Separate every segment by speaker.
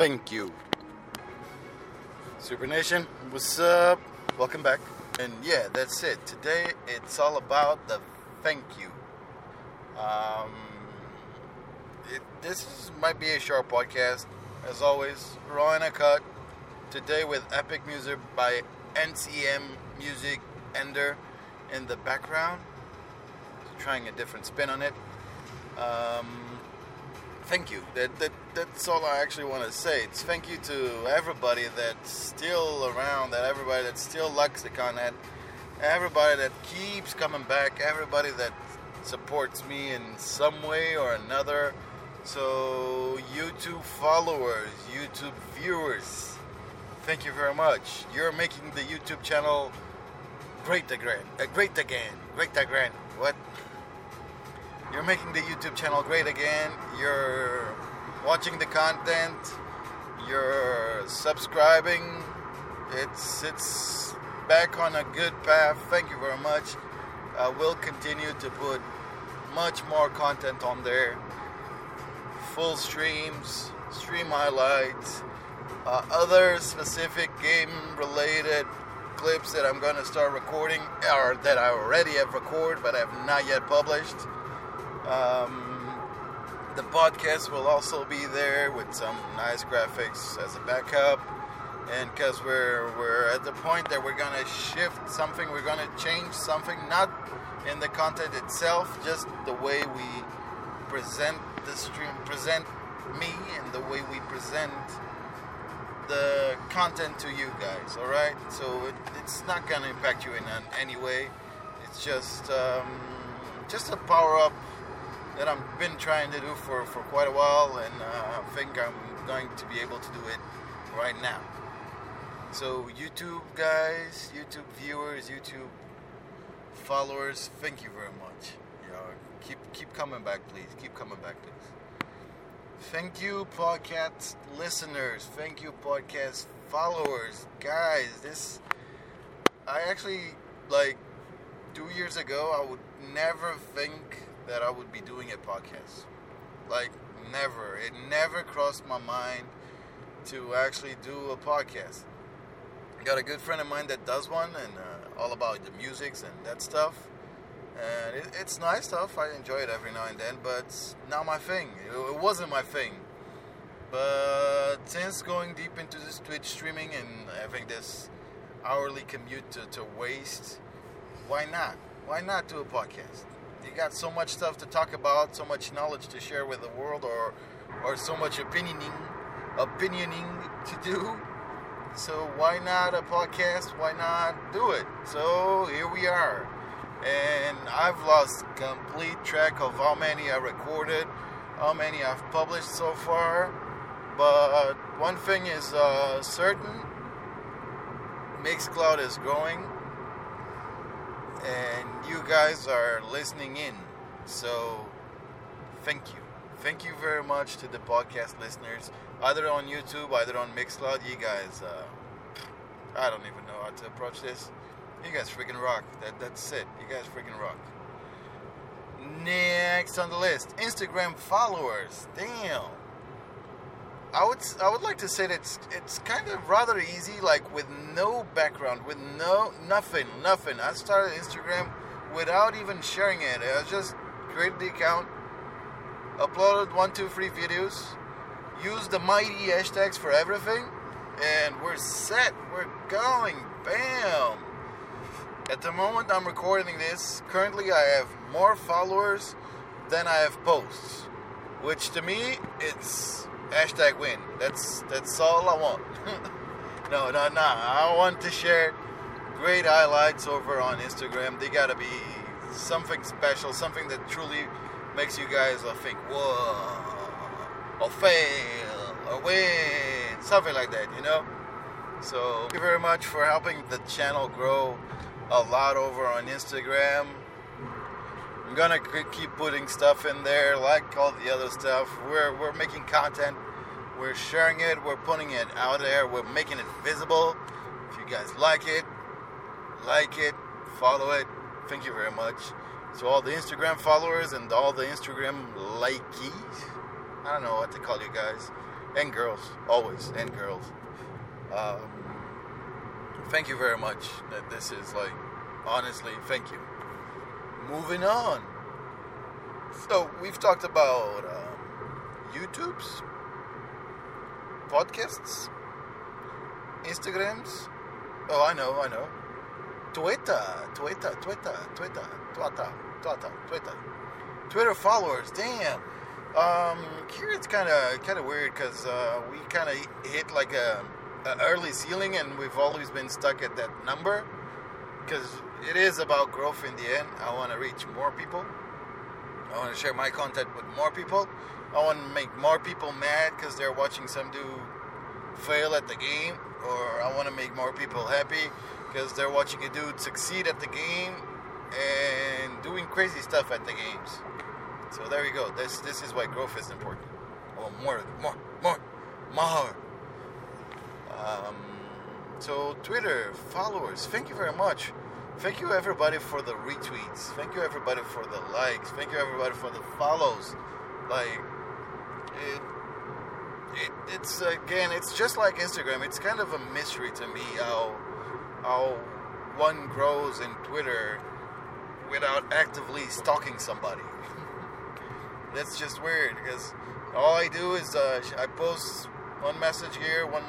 Speaker 1: Thank you. Super Nation, what's up? Welcome back. And yeah, that's it. Today it's all about the thank you. Um, it, this is, might be a short podcast, as always. Raw and a cut. Today with epic music by NCM Music Ender in the background. Trying a different spin on it. Um, thank you. That, that that's all I actually want to say. It's thank you to everybody that's still around, that everybody that still likes the content, everybody that keeps coming back, everybody that supports me in some way or another. So YouTube followers, YouTube viewers, thank you very much. You're making the YouTube channel great again, uh, great again, great again. What? You're making the YouTube channel great again. You're watching the content. You're subscribing. It's it's back on a good path. Thank you very much. Uh, we'll continue to put much more content on there. Full streams, stream highlights, uh, other specific game related clips that I'm going to start recording, or that I already have recorded but have not yet published. Um, the podcast will also be there with some nice graphics as a backup. And because we're, we're at the point that we're going to shift something, we're going to change something, not in the content itself, just the way we present the stream, present me, and the way we present the content to you guys. All right, so it, it's not to impact you in any way. It's just um, just a power up that I've been trying to do for, for quite a while, and uh, I think I'm going to be able to do it right now. So, YouTube guys, YouTube viewers, YouTube followers, thank you very much. Keep keep coming back, please. Keep coming back, please. Thank you, podcast listeners. Thank you, podcast followers, guys. This I actually like two years ago. I would never think that I would be doing a podcast. Like, never. It never crossed my mind to actually do a podcast. Got a good friend of mine that does one and uh, all about the musics and that stuff. And it, it's nice stuff. I enjoy it every now and then, but it's not my thing. It, it wasn't my thing. But since going deep into this Twitch streaming and having this hourly commute to, to waste, why not? Why not do a podcast? You got so much stuff to talk about, so much knowledge to share with the world, or or so much opinioning, opinioning to do. So why not a podcast? Why not do it? So here we are, and I've lost complete track of how many I recorded, how many I've published so far. But one thing is uh, certain: Mixcloud is growing and you guys are listening in. So, thank you. Thank you very much to the podcast listeners, either on YouTube, either on Mixcloud. You guys, uh, I don't even know how to approach this. You guys freaking rock. That, that's it. You guys freaking rock. Next on the list, Instagram followers. Damn. I would I would like to say that it's, it's kind of rather easy, like with no background, with no nothing, nothing. I started Instagram without even sharing it. I just created the account, uploaded one, two, three videos, used the mighty hashtags for everything, and we're set. We're going. Bam. At the moment I'm recording this, currently I have more followers than I have posts, which to me it's Hashtag win. That's that's all I want. no, no, no. I want to share great highlights over on Instagram. They gotta be something special, something that truly makes you guys uh, think, whoa, or fail, or win, something like that, you know? So, thank you very much for helping the channel grow a lot over on Instagram. I'm gonna keep putting stuff in there, like all the other stuff. We're we're making content, we're sharing it, we're putting it out there, we're making it visible. If you guys like it, like it, follow it. Thank you very much. So all the Instagram followers and all the Instagram likeys, I don't know what to call you guys. and girls, always, and girls. Um, thank you very much. That this is like, honestly, thank you. Moving on. So we've talked about um, YouTube's, podcasts, Instagrams. Oh, I know, I know. Twitter, Twitter, Twitter, Twitter, Twitter, Twitter, Twitter. Twitter followers. Damn. Um, here it's kind of kind of weird because uh, we kind of hit like a, a, early ceiling, and we've always been stuck at that number. Because it is about growth in the end. I want to reach more people. I want to share my content with more people. I want to make more people mad because they're watching some dude fail at the game, or I want to make more people happy because they're watching a dude succeed at the game and doing crazy stuff at the games. So there you go. This this is why growth is important. Oh, more, more, more, more. Um, so Twitter followers, thank you very much. Thank you everybody for the retweets. Thank you everybody for the likes. Thank you everybody for the follows. Like it, it it's again, it's just like Instagram. It's kind of a mystery to me how how one grows in Twitter without actively stalking somebody. That's just weird because all I do is uh, I post one message here, one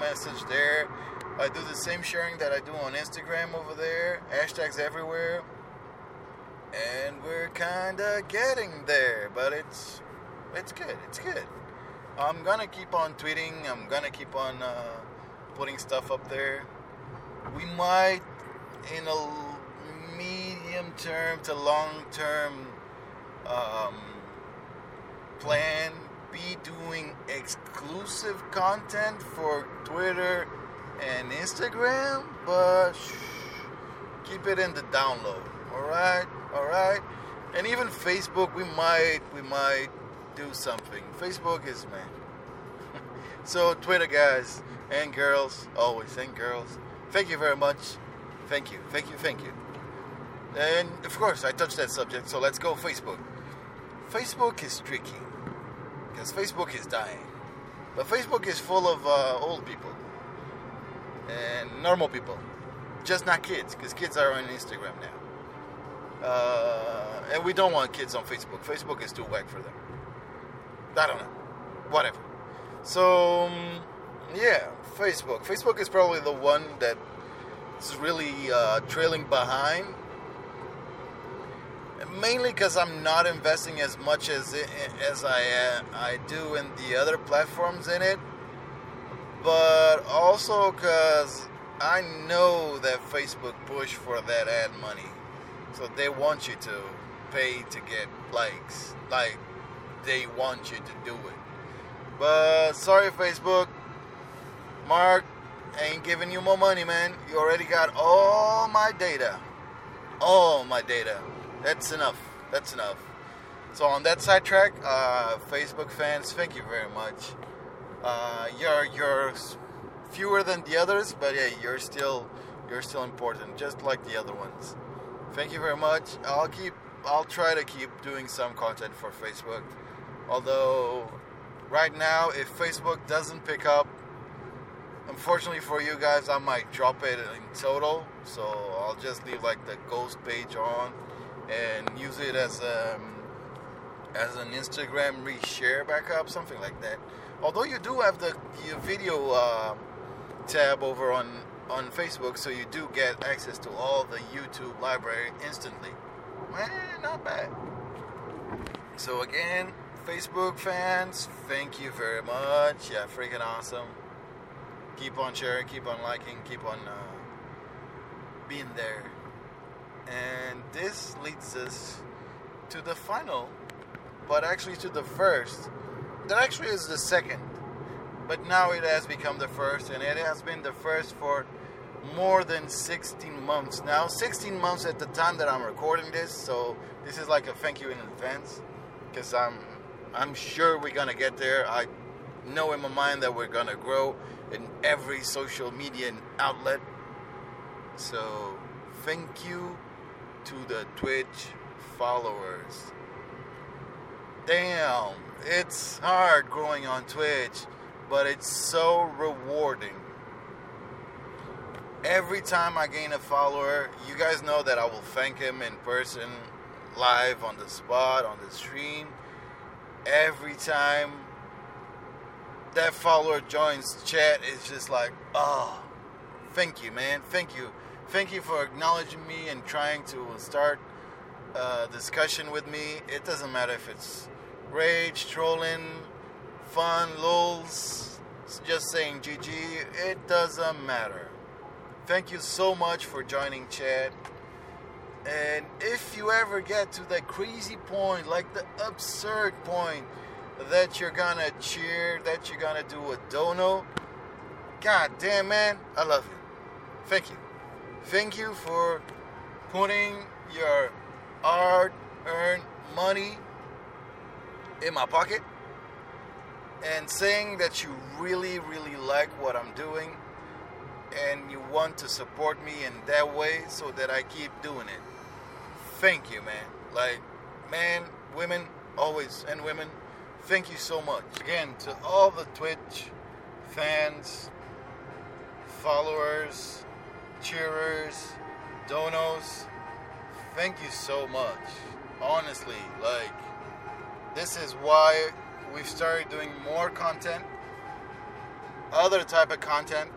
Speaker 1: message there. I do the same sharing that I do on Instagram over there, hashtags everywhere. And we're kind of getting there, but it's it's good. It's good. I'm gonna keep on tweeting. I'm gonna keep on uh, putting stuff up there. We might, in a medium term to long term um, plan, be doing exclusive content for Twitter and Instagram, but shh, keep it in the download. All right, all right, and even Facebook, we might, we might do something. Facebook is man. so Twitter guys and girls, always and girls, thank you very much. Thank you, thank you, thank you. And of course, I touched that subject, so let's go Facebook. Facebook is tricky because Facebook is dying, but Facebook is full of uh, old people and normal people, just not kids, because kids are on Instagram now. Uh, and we don't want kids on Facebook. Facebook is too whack for them. I don't know. Whatever. So, um, yeah, Facebook. Facebook is probably the one that is really uh, trailing behind. Mainly because I'm not investing as much as it, as I uh, I do in the other platforms in it, but also because I know that Facebook push for that ad money, so they want you to pay to get likes. Like they want you to do it. But sorry, Facebook. Mark ain't giving you more money, man. You already got all my data. All my data. That's enough. That's enough. So on that sidetrack, uh, Facebook fans, thank you very much. Uh, you're you're fewer than the others, but yeah, you're still you're still important, just like the other ones. Thank you very much. I'll keep I'll try to keep doing some content for Facebook. Although, right now, if Facebook doesn't pick up, unfortunately for you guys, I might drop it in total. So I'll just leave like the ghost page on and use it as a, um, as an Instagram reshare backup, something like that. Although you do have the video uh, tab over on on Facebook, so you do get access to all the YouTube library instantly. Man, not bad. So again, Facebook fans, thank you very much. Yeah, freaking awesome. Keep on sharing, keep on liking, keep on uh, being there. And this leads us to the final, but actually to the first. That actually is the second, but now it has become the first, and it has been the first for more than 16 months now. 16 months at the time that I'm recording this, so this is like a thank you in advance because I'm I'm sure we're gonna get there. I know in my mind that we're gonna grow in every social media outlet. So thank you to the Twitch followers. Damn, it's hard growing on Twitch. but it's so rewarding. Every time I gain a follower, you guys know that I will thank him in person, live on the spot, on the stream. Every time that follower joins chat, it's just like, oh, thank you, man. Thank you. Thank you for acknowledging me and trying to start a discussion with me. It doesn't matter if it's rage, trolling, fun, lulz, just saying GG. It doesn't matter. Thank you so much for joining chat. And if you ever get to that crazy point, like the absurd point, that you're gonna cheer, that you're gonna do a dono, god damn man, I love you. Thank you. Thank you for putting your hard earned money in my pocket and saying that you really, really like what I'm doing and you want to support me in that way so that I keep doing it. Thank you, man. Like, man, women, always, and women, thank you so much. Again, to all the Twitch fans, followers, cheerers, donos, thank you so much. Honestly, like, this is why we've started doing more content, other type of content,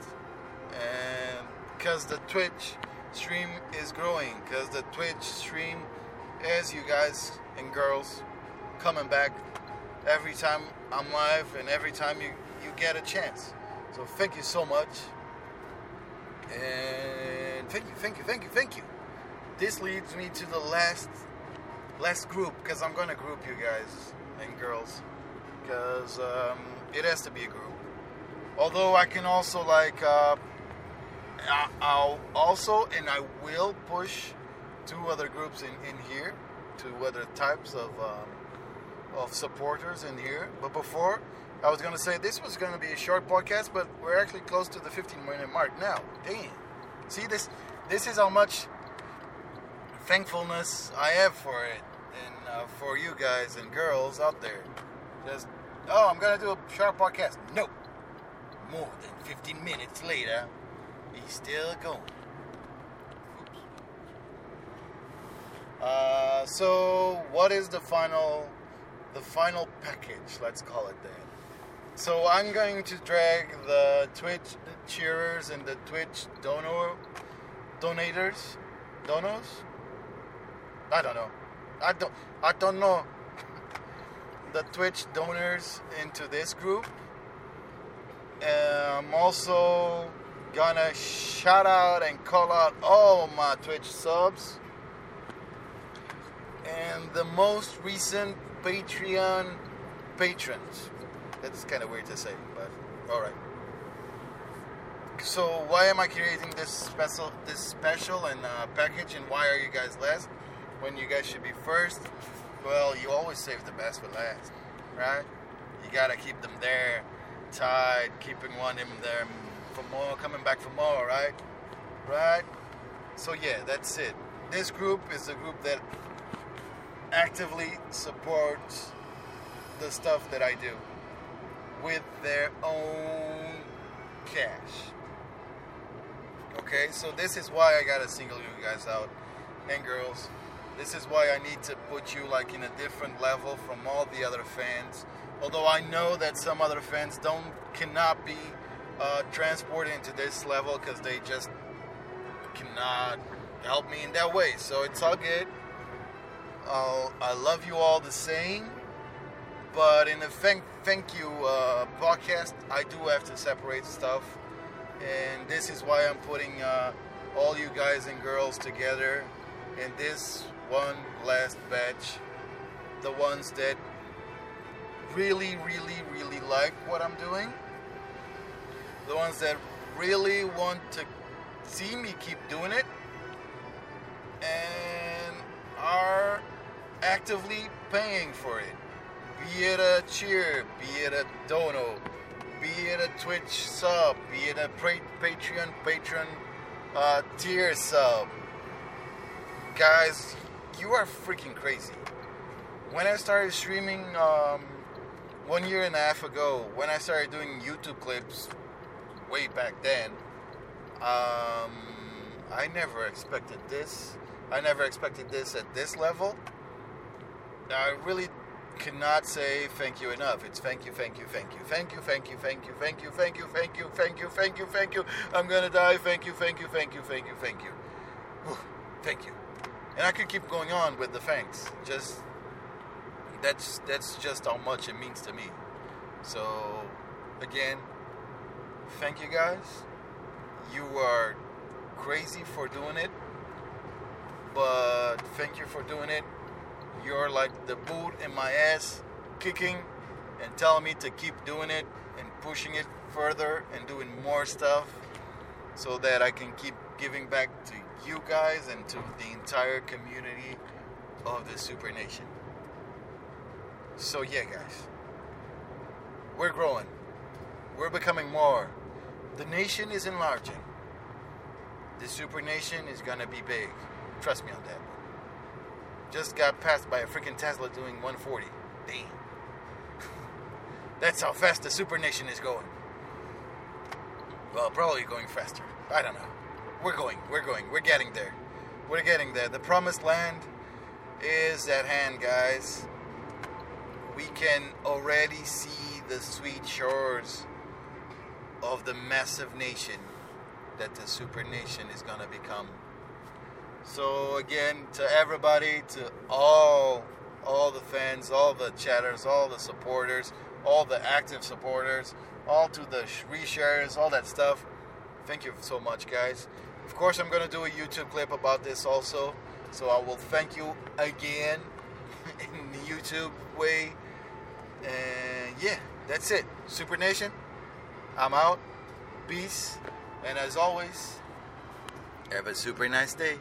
Speaker 1: and because the Twitch stream is growing, because the Twitch stream is you guys and girls coming back every time I'm live and every time you, you get a chance. So thank you so much. And thank you, thank you, thank you, thank you. This leads me to the last last group because I'm gonna group you guys and girls because um, it has to be a group. Although I can also like uh, I'll also and I will push two other groups in, in here, two other types of um, of supporters in here. But before, I was gonna say this was gonna be a short podcast, but we're actually close to the 15 minute mark now. Damn. See this? This is how much thankfulness I have for it uh, for you guys and girls out there. Just oh, I'm gonna do a short podcast. Nope. More than 15 minutes later, he's still going. Uh, so what is the final the final package let's call it that so i'm going to drag the twitch cheerers and the twitch dono donators donos i don't know i don't i don't know the twitch donors into this group i'm also gonna shout out and call out all my twitch subs and the most recent Patreon patrons. That's kind of weird to say, but all right. So why am I creating this special, this special and uh, package, and why are you guys last when you guys should be first? Well, you always save the best for last, right? You gotta keep them there, tied, keeping one in there for more, coming back for more, right? Right? So yeah, that's it. This group is a group that actively supports the stuff that I do with their own cash. Okay, so this is why I gotta single you guys out and girls. This is why I need to put you like in a different level from all the other fans. Although I know that some other fans don't cannot be uh, transported into this level because they just cannot help me in that way. So it's all good. I love you all the same. But in the thank thank you uh, podcast, I do have to separate stuff, and this is why I'm putting uh, all you guys and girls together in this one last batch. The ones that really, really, really like what I'm doing. The ones that really want to see me keep doing it and are actively paying for it. Be it a cheer, be it a dono, be it a Twitch sub, be it a Patreon patron uh, tier sub. Guys, you are freaking crazy. When I started streaming um, one year and a half ago, when I started doing YouTube clips, way back then, um, I never expected this. I never expected this at this level. I really cannot say thank you enough. It's thank you, thank you, thank you, thank you, thank you, thank you, thank you, thank you, thank you, thank you, thank you, thank you. I'm gonna die. Thank you, thank you, thank you, thank you, thank you. Thank you. And I could keep going on with the thanks. Just that's that's just how much it means to me. So again, thank you guys. You are crazy for doing it, but thank you for doing it. You're like the boot in my ass, kicking and telling me to keep doing it and pushing it further and doing more stuff so that I can keep giving back to you guys and to the entire community of the Super Nation. So, yeah, guys, we're growing, we're becoming more. The nation is enlarging. The Super Nation is gonna be big. Trust me on that. Just got passed by a freaking Tesla doing 140. Damn. That's how fast the Super Nation is going. Well, probably going faster. I don't know. We're going, we're going, we're getting there. We're getting there. The promised land is at hand, guys. We can already see the sweet shores of the massive nation that the super nation is going to become. So again, to everybody, to all all the fans, all the chatters, all the supporters, all the active supporters, all to the reshares, all that stuff. Thank you so much, guys. Of course, I'm going to do a YouTube clip about this also. So I will thank you again in the YouTube way. And yeah, that's it. Super Nation, I'm out. Peace. And as always, have a super nice day.